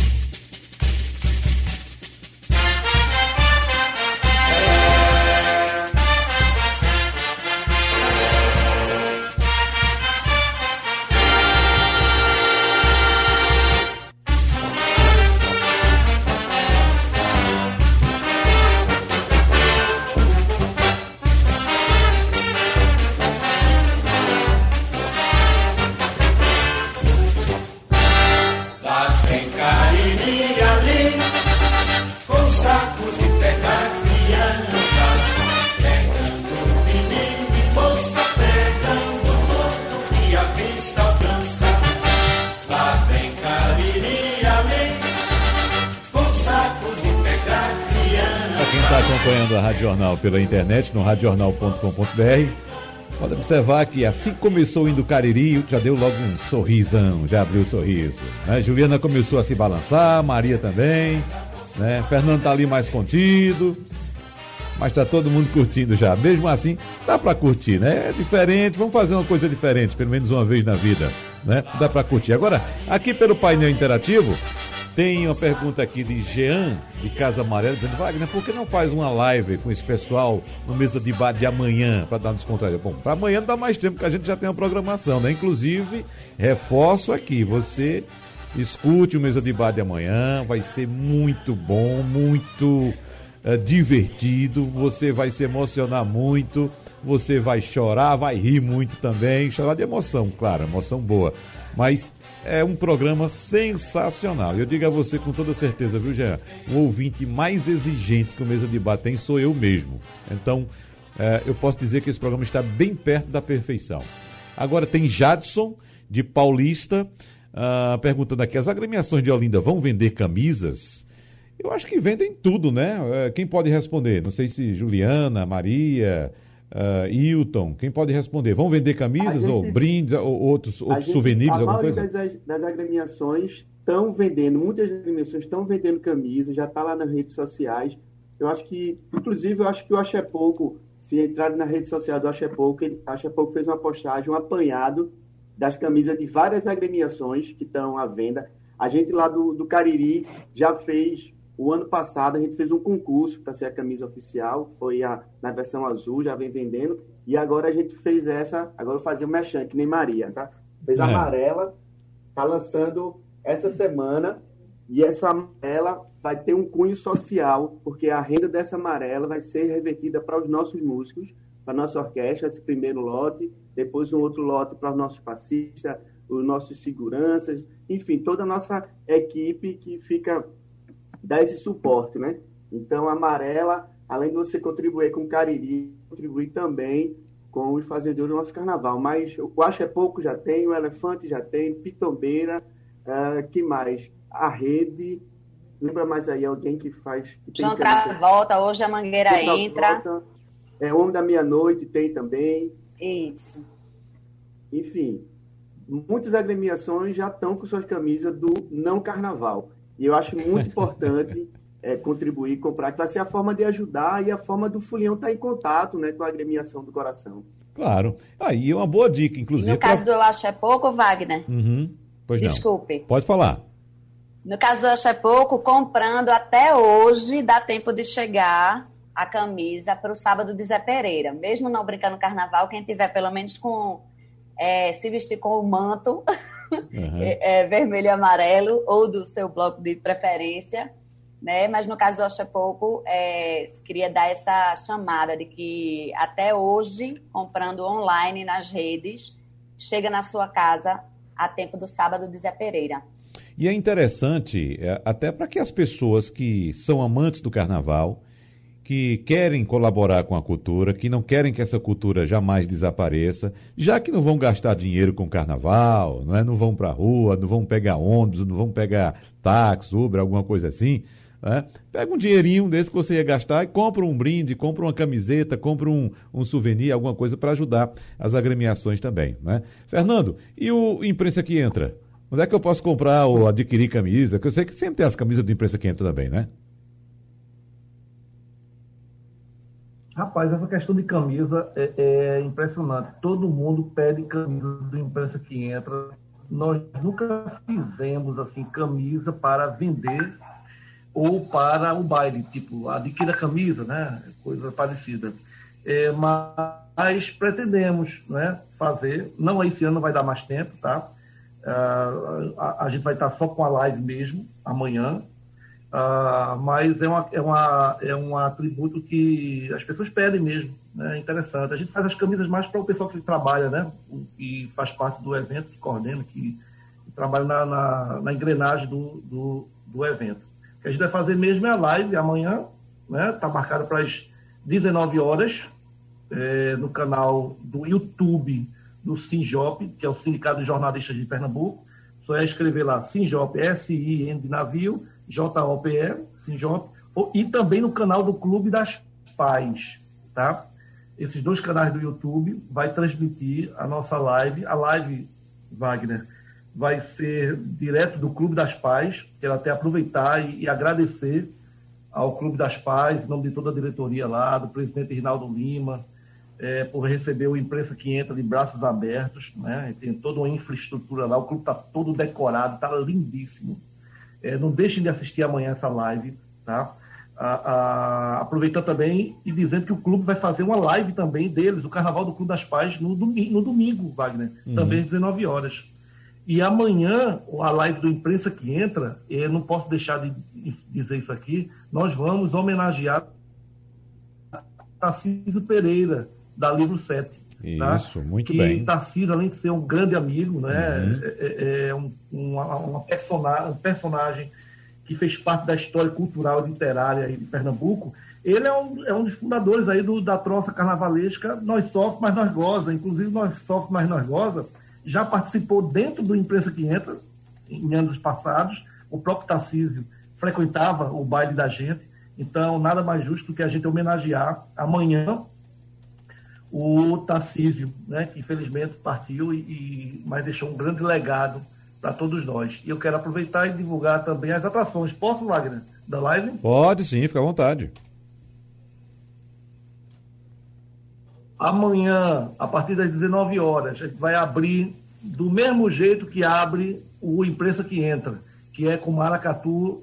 Pela internet no radiojornal.com.br. Pode observar que assim começou indo Cariri, já deu logo um sorrisão, já abriu o sorriso. Né? Juliana começou a se balançar, Maria também, né? Fernando tá ali mais contido, mas tá todo mundo curtindo já. Mesmo assim, dá para curtir, né? É diferente, vamos fazer uma coisa diferente, pelo menos uma vez na vida, né? Dá para curtir. Agora, aqui pelo painel interativo, tem uma pergunta aqui de Jean, de Casa Amarela, dizendo: Wagner, por que não faz uma live com esse pessoal no mesa de bar de amanhã para dar descontraído? Bom, para amanhã não dá mais tempo, porque a gente já tem uma programação, né? Inclusive, reforço aqui: você escute o mesa de bar de amanhã, vai ser muito bom, muito uh, divertido, você vai se emocionar muito, você vai chorar, vai rir muito também, chorar de emoção, claro, emoção boa. Mas é um programa sensacional. Eu digo a você com toda certeza, viu, Jean? O ouvinte mais exigente que o Mesa de Bar sou eu mesmo. Então, é, eu posso dizer que esse programa está bem perto da perfeição. Agora tem Jadson, de Paulista, uh, perguntando aqui: as agremiações de Olinda vão vender camisas? Eu acho que vendem tudo, né? É, quem pode responder? Não sei se Juliana, Maria, uh, Hilton, quem pode responder? Vão vender camisas gente, ou brindes ou outros, outros gente, souvenirs, coisa? A maioria das, das agremiações estão vendendo, muitas agremiações estão vendendo camisas, já está lá nas redes sociais. Eu acho que, inclusive, eu acho que o Acho é Pouco, se entrar na rede social do Acho é Pouco, ele, Acho é Pouco fez uma postagem, um apanhado das camisas de várias agremiações que estão à venda. A gente lá do, do Cariri já fez o ano passado a gente fez um concurso para ser a camisa oficial, foi a, na versão azul, já vem vendendo, e agora a gente fez essa, agora eu fazer o mechan, que nem Maria, tá? Fez a é. amarela, tá lançando essa semana, e essa amarela vai ter um cunho social, porque a renda dessa amarela vai ser revertida para os nossos músicos, para a nossa orquestra, esse primeiro lote, depois um outro lote para os nossos passistas, os nossos seguranças, enfim, toda a nossa equipe que fica dar esse suporte, né? Então, a amarela, além de você contribuir com o Cariri, contribuir também com os fazedores do nosso carnaval. Mas o Acho é Pouco já tem, o Elefante já tem, Pitombeira, uh, que mais? A Rede, lembra mais aí alguém que faz... Que João Travolta, hoje a Mangueira João entra. Volta, é, Homem da Meia-Noite tem também. Isso. Enfim, muitas agremiações já estão com suas camisas do não carnaval. E eu acho muito importante é, contribuir, comprar, que vai ser a forma de ajudar e a forma do Fulião estar tá em contato né, com a agremiação do coração. Claro. Aí é uma boa dica, inclusive. No caso pra... do Eu Acho é Pouco, Wagner? Uhum. Pois Desculpe. Não. Pode falar. No caso do Eu Acho é Pouco, comprando até hoje, dá tempo de chegar a camisa para o sábado de Zé Pereira. Mesmo não brincando carnaval, quem tiver pelo menos com. É, se vestir com o manto uhum. é, vermelho e amarelo, ou do seu bloco de preferência, né? Mas no caso do Oxa Pouco, é, queria dar essa chamada de que até hoje, comprando online nas redes, chega na sua casa a tempo do sábado de Zé Pereira. E é interessante, é, até para que as pessoas que são amantes do carnaval, que querem colaborar com a cultura, que não querem que essa cultura jamais desapareça, já que não vão gastar dinheiro com carnaval, não, é? não vão para a rua, não vão pegar ônibus, não vão pegar táxi, Uber, alguma coisa assim. Né? Pega um dinheirinho desse que você ia gastar e compra um brinde, compra uma camiseta, compra um, um souvenir, alguma coisa para ajudar as agremiações também. Né? Fernando, e o imprensa que entra? Onde é que eu posso comprar ou adquirir camisa? Que eu sei que sempre tem as camisas do imprensa que entra também, né? Rapaz, essa questão de camisa é, é, impressionante. Todo mundo pede camisa do imprensa que entra. Nós nunca fizemos assim camisa para vender ou para o baile, tipo, adquira camisa, né? Coisa parecida. É, mas pretendemos né, fazer, não esse ano vai dar mais tempo, tá? Uh, a, a, gente vai estar só com a live mesmo, amanhã, uh, mas é, uma, é, uma, é um atributo que as pessoas pedem mesmo, né? é interessante. A gente faz as camisas mais para o pessoal que trabalha, né? E faz parte do evento, que coordena, que, que trabalha na, na, na engrenagem do, do, do evento que a gente vai fazer mesmo é a live amanhã, né? Está marcada para as 19 horas é, no canal do YouTube do Sinjop, que é o Sindicato de Jornalistas de Pernambuco. Só é escrever lá Sinjop, S-I-N de navio, J-O-P-E, Sinjop, e também no canal do Clube das Pais, tá? Esses dois canais do YouTube vai transmitir a nossa live, a live Wagner, vai ser direto do Clube das Pais. Quero até aproveitar e, e, agradecer ao Clube das Pais, em nome de toda a diretoria lá, do presidente Rinaldo Lima, é, por receber o imprensa que entra de braços abertos. Né? Tem toda uma infraestrutura lá, o clube está todo decorado, está lindíssimo. É, não deixem de assistir amanhã essa live, tá? A, a, aproveitando também e dizendo que o clube vai fazer uma live também deles, o Carnaval do Clube das Pais, no domingo, no domingo Wagner, uhum. também às 19 horas. E amanhã, a live do Imprensa que entra, eu não posso deixar de dizer isso aqui, nós vamos homenagear Tarcísio Pereira, da Livro 7. Tá? Isso, tá? muito que bem. Tarcísio, além de ser um grande amigo, né, uhum. é, é, é um, uma, uma personagem, um personagem que fez parte da história cultural e literária de Pernambuco, ele é um, é um dos fundadores aí do, da troça carnavalesca Nós Sofre, Mas Nós Goza. Inclusive, Nós Sofre, Mas Nós Goza já participou dentro do Imprensa 500, em anos passados. O próprio Tarcísio frequentava o baile da gente. Então, nada mais justo que a gente homenagear amanhã o Tarcísio, né, que infelizmente partiu, e, mas deixou um grande legado para todos nós. E eu quero aproveitar e divulgar também as atrações. Posso, Wagner, da live? Pode sim, fica à vontade. Amanhã, a partir das 19 horas, a gente vai abrir do mesmo jeito que abre o Imprensa que Entra, que é com Maracatu,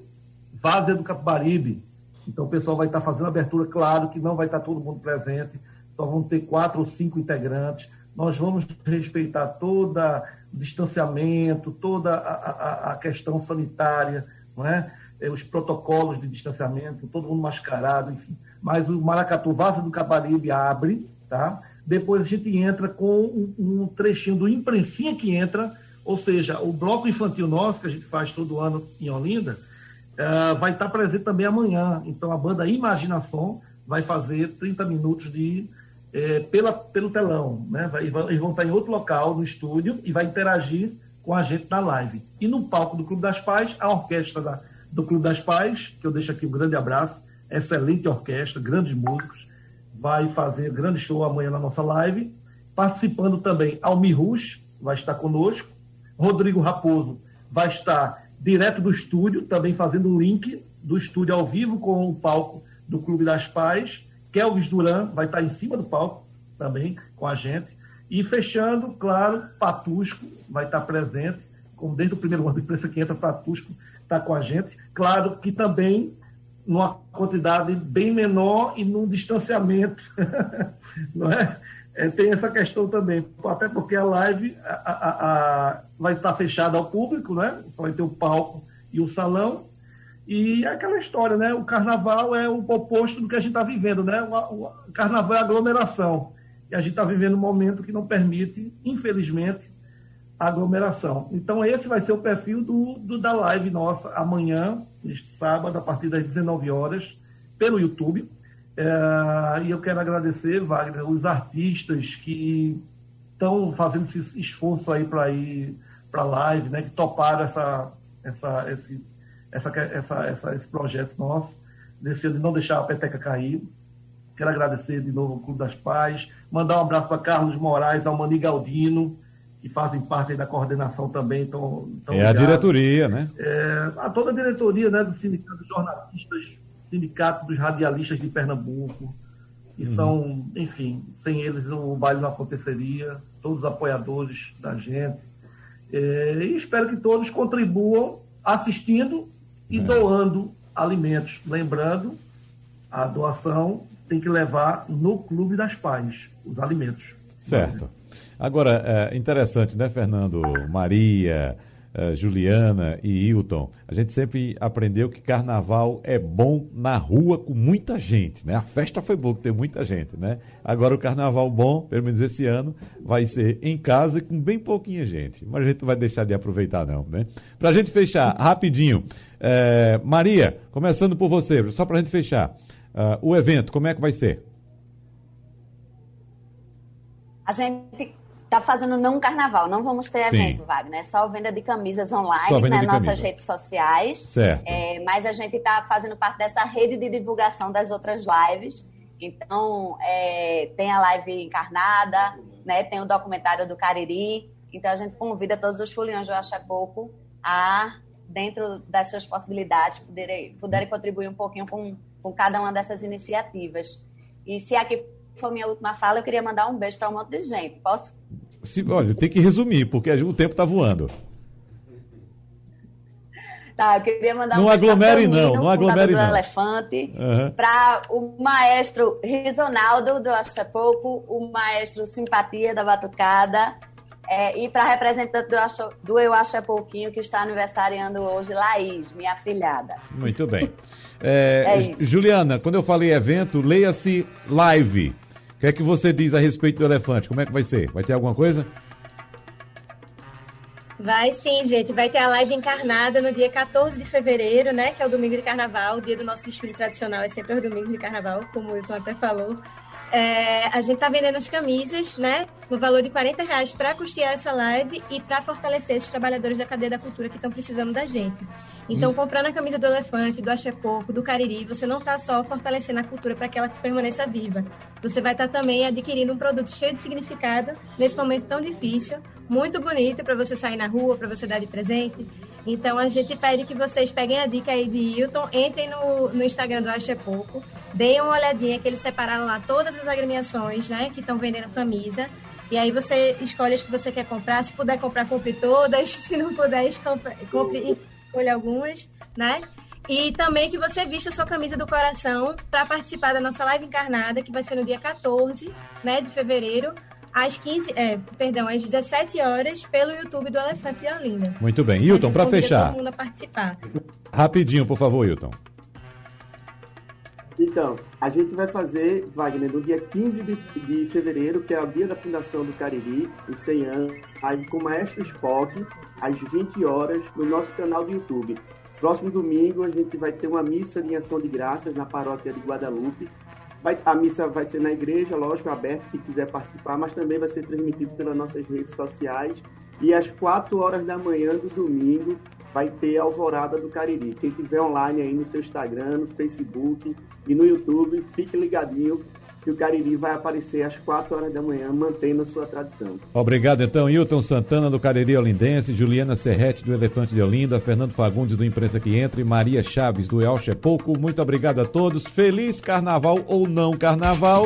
Vaza do Capibaribe. Então o pessoal vai estar fazendo abertura, claro que não vai estar todo mundo presente, só vão ter quatro ou cinco integrantes. Nós vamos respeitar todo o distanciamento, toda a, a, a questão sanitária, não é? é? os protocolos de distanciamento, todo mundo mascarado, enfim. Mas o Maracatu, Vaza do Capibaribe abre, Tá? Depois a gente entra com um, um trechinho do Imprensinha que entra, ou seja, o bloco infantil nosso, que a gente faz todo ano em Olinda, uh, vai estar presente também amanhã. Então a banda Imaginação vai fazer 30 minutos de é, pela, pelo telão. Né? Vai, eles vão estar em outro local, no estúdio, e vai interagir com a gente na live. E no palco do Clube das Pais, a orquestra da, do Clube das Pais, que eu deixo aqui um grande abraço, excelente orquestra, grandes músicos, vai fazer grande show amanhã na nossa live. Participando também Almir Rush, vai estar conosco. Rodrigo Raposo vai estar direto do estúdio, também fazendo o link do estúdio ao vivo com o palco do Clube das Pais. Kelvis Duran vai estar em cima do palco também com a gente. E fechando, claro, Patusco vai estar presente, como desde o primeiro ano de imprensa que entra, Patusco está com a gente. Claro que também numa quantidade bem menor e num distanciamento, não é? é? Tem essa questão também, até porque a live a, a, a, vai estar fechada ao público, né? Só vai ter o palco e o salão. E é aquela história, né? O carnaval é o oposto do que a gente está vivendo, né? O, carnaval é aglomeração. e a gente está vivendo um momento que não permite, infelizmente, aglomeração. Então, esse vai ser o perfil do, do, da live nossa amanhã, neste sábado, a partir das 19 horas, pelo YouTube. É, e eu quero agradecer, Wagner, os artistas que estão fazendo esse esforço aí para ir para a live, né, que toparam essa, essa, esse, essa, essa, essa, esse projeto nosso, desse de não deixar a peteca cair. Quero agradecer de novo ao Clube das Pais, mandar um abraço para Carlos Moraes, ao Mani Galdino, que fazem parte da coordenação também. Tão, tão é ligados. a diretoria, né? É, a toda a diretoria né, do Sindicato dos Jornalistas, Sindicato dos Radialistas de Pernambuco, que uhum. são, enfim, sem eles o baile não aconteceria, todos os apoiadores da gente. É, e espero que todos contribuam assistindo e é. doando alimentos. Lembrando, a doação tem que levar no Clube das Pais, os alimentos. Certo. Agora, é interessante, né, Fernando? Maria, é, Juliana e Hilton, a gente sempre aprendeu que carnaval é bom na rua com muita gente, né? A festa foi boa, que tem muita gente, né? Agora o carnaval bom, pelo menos esse ano, vai ser em casa e com bem pouquinha gente. Mas a gente não vai deixar de aproveitar, não, né? Pra gente fechar, rapidinho, é, Maria, começando por você, só pra gente fechar. Uh, o evento, como é que vai ser? A gente está fazendo não carnaval, não vamos ter evento, Sim. Wagner. É só venda de camisas online nas nossas camisa. redes sociais. Certo. É, mas a gente está fazendo parte dessa rede de divulgação das outras lives. Então, é, tem a live encarnada, né, tem o documentário do Cariri. Então, a gente convida todos os foliões do Pouco a, dentro das suas possibilidades, poderem, poderem contribuir um pouquinho com com cada uma dessas iniciativas. E se aqui for minha última fala, eu queria mandar um beijo para um monte de gente. Posso? Se, olha, tem que resumir, porque o tempo está voando. Tá, eu queria mandar não um beijo aglomere não, não aglomere do Elefante, uhum. para o maestro Risonaldo do Acha Pouco, o maestro Simpatia da Batucada, é, e para a representante do, Acho, do Eu Acho é Pouquinho, que está aniversariando hoje, Laís, minha afilhada. Muito bem. É, é Juliana, quando eu falei evento, leia-se live. O que é que você diz a respeito do elefante? Como é que vai ser? Vai ter alguma coisa? Vai sim, gente. Vai ter a live encarnada no dia 14 de fevereiro, né? Que é o domingo de carnaval. O dia do nosso desfile tradicional é sempre o domingo de carnaval, como o Wilton até falou. É, a gente tá vendendo as camisas, né? No valor de 40 reais para custear essa live e para fortalecer esses trabalhadores da cadeia da cultura que estão precisando da gente. Então, hum. comprando a camisa do Elefante, do Axé Pouco, do Cariri, você não está só fortalecendo a cultura para que ela permaneça viva. Você vai estar tá também adquirindo um produto cheio de significado nesse momento tão difícil, muito bonito para você sair na rua, para você dar de presente. Então, a gente pede que vocês peguem a dica aí de Hilton, entrem no, no Instagram do Axé Pouco, deem uma olhadinha que eles separaram lá todas as agremiações, né, que estão vendendo camisa. E aí você escolhe as que você quer comprar. Se puder comprar, compre todas. Se não puder, compre, compre escolha algumas, né? E também que você vista sua camisa do coração para participar da nossa live encarnada, que vai ser no dia 14 né, de fevereiro, às 15, é, perdão, às 17 horas, pelo YouTube do Elefante de Olinda. Muito bem. Hilton, para fechar. Todo mundo a participar. Rapidinho, por favor, Hilton. Então, a gente vai fazer, Wagner, no dia 15 de, de fevereiro, que é o dia da fundação do Cariri, os 100 anos, aí com o Maestro Spock, às 20 horas, no nosso canal do YouTube. Próximo domingo, a gente vai ter uma missa de ação de graças na paróquia de Guadalupe. Vai, a missa vai ser na igreja, lógico, aberta, quem quiser participar, mas também vai ser transmitido pelas nossas redes sociais. E às 4 horas da manhã do domingo, vai ter Alvorada do Cariri. Quem tiver online aí no seu Instagram, no Facebook e no YouTube, fique ligadinho que o Cariri vai aparecer às 4 horas da manhã, mantendo a sua tradição. Obrigado, então, Hilton Santana, do Cariri Olindense, Juliana Serrete, do Elefante de Olinda, Fernando Fagundes, do Imprensa Que Entra, e Maria Chaves, do Elche Pouco. Muito obrigado a todos. Feliz Carnaval ou não Carnaval.